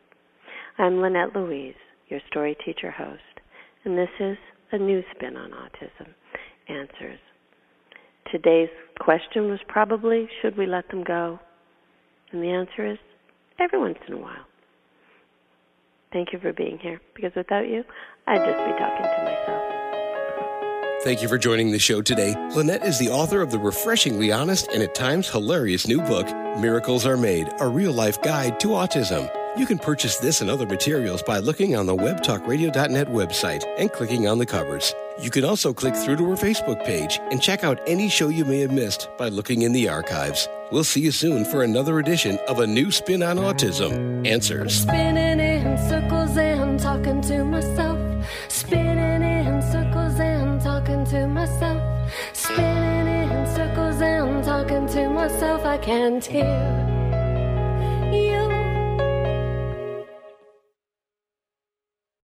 I'm Lynette Louise, your story teacher host, and this is a new spin on autism answers. Today's question was probably should we let them go? And the answer is every once in a while. Thank you for being here because without you, I'd just be talking to myself. Thank you for joining the show today. Lynette is the author of the refreshingly honest and at times hilarious new book, Miracles Are Made A Real Life Guide to Autism. You can purchase this and other materials by looking on the webtalkradio.net website and clicking on the covers. You can also click through to her Facebook page and check out any show you may have missed by looking in the archives. We'll see you soon for another edition of A New Spin on Autism Answers. Spinning in circles and talking to myself. Spinning in circles and talking to myself. Spinning in circles and talking to myself. I can't hear you.